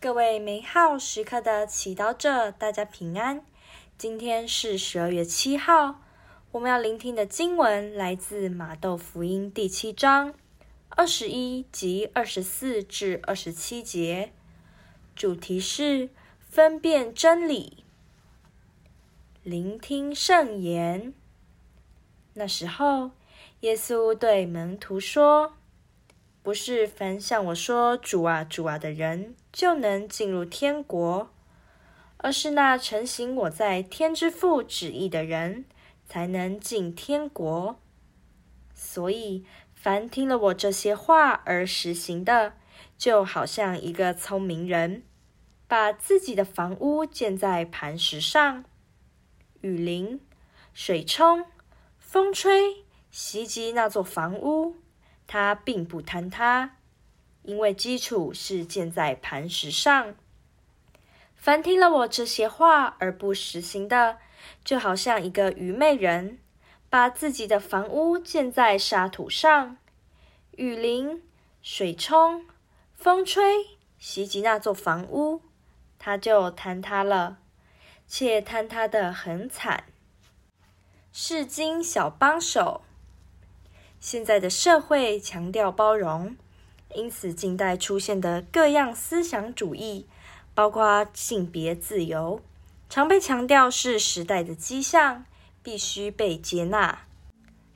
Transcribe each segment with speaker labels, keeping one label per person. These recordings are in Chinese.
Speaker 1: 各位美好时刻的祈祷者，大家平安。今天是十二月七号，我们要聆听的经文来自马窦福音第七章二十一及二十四至二十七节，主题是分辨真理。聆听圣言。那时候，耶稣对门徒说。不是凡向我说“主啊，主啊”的人就能进入天国，而是那承行我在天之父旨意的人才能进天国。所以，凡听了我这些话而实行的，就好像一个聪明人，把自己的房屋建在磐石上，雨淋、水冲、风吹，袭击那座房屋。它并不坍塌，因为基础是建在磐石上。凡听了我这些话而不实行的，就好像一个愚昧人，把自己的房屋建在沙土上，雨淋、水冲、风吹，袭击那座房屋，它就坍塌了，且坍塌的很惨。圣经小帮手。现在的社会强调包容，因此近代出现的各样思想主义，包括性别自由，常被强调是时代的迹象，必须被接纳。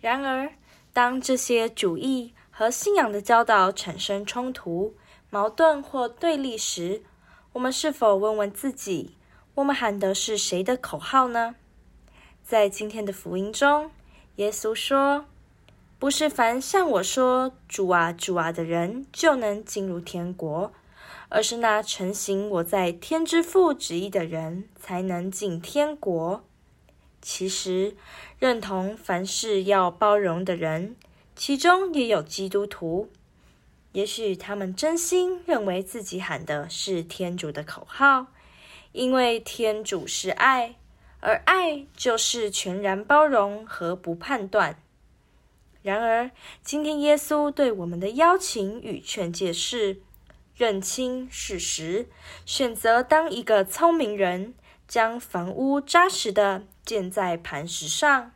Speaker 1: 然而，当这些主义和信仰的教导产生冲突、矛盾或对立时，我们是否问问自己：我们喊的是谁的口号呢？在今天的福音中，耶稣说。不是凡向我说“主啊，主啊”的人就能进入天国，而是那诚行我在天之父旨意的人才能进天国。其实，认同凡事要包容的人，其中也有基督徒。也许他们真心认为自己喊的是天主的口号，因为天主是爱，而爱就是全然包容和不判断。然而，今天耶稣对我们的邀请与劝诫是：认清事实，选择当一个聪明人，将房屋扎实地建在磐石上。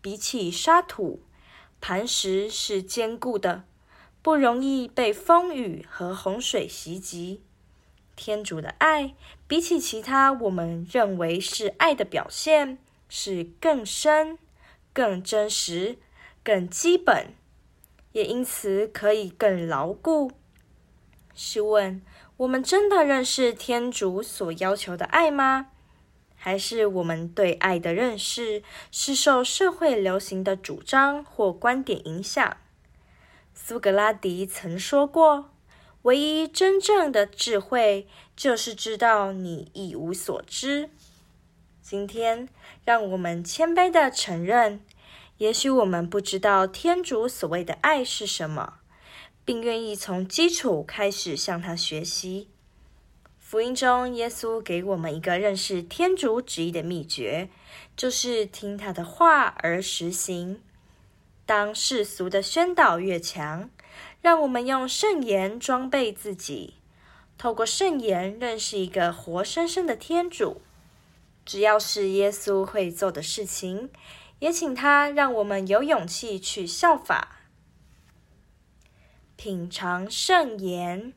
Speaker 1: 比起沙土，磐石是坚固的，不容易被风雨和洪水袭击。天主的爱，比起其他我们认为是爱的表现，是更深、更真实。更基本，也因此可以更牢固。试问，我们真的认识天主所要求的爱吗？还是我们对爱的认识是受社会流行的主张或观点影响？苏格拉底曾说过：“唯一真正的智慧，就是知道你一无所知。”今天，让我们谦卑地承认。也许我们不知道天主所谓的爱是什么，并愿意从基础开始向他学习。福音中，耶稣给我们一个认识天主旨意的秘诀，就是听他的话而实行。当世俗的宣导越强，让我们用圣言装备自己，透过圣言认识一个活生生的天主。只要是耶稣会做的事情。也请他让我们有勇气去效法，品尝圣言。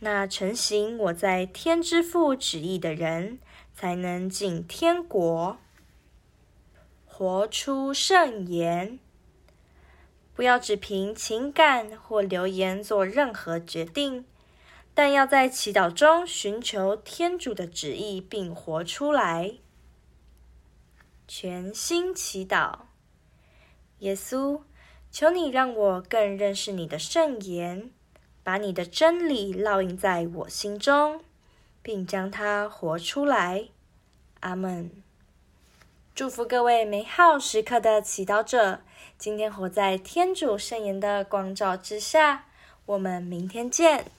Speaker 1: 那承行我在天之父旨意的人，才能进天国。活出圣言，不要只凭情感或流言做任何决定，但要在祈祷中寻求天主的旨意，并活出来。全心祈祷，耶稣，求你让我更认识你的圣言，把你的真理烙印在我心中，并将它活出来。阿门。祝福各位美好时刻的祈祷者，今天活在天主圣言的光照之下。我们明天见。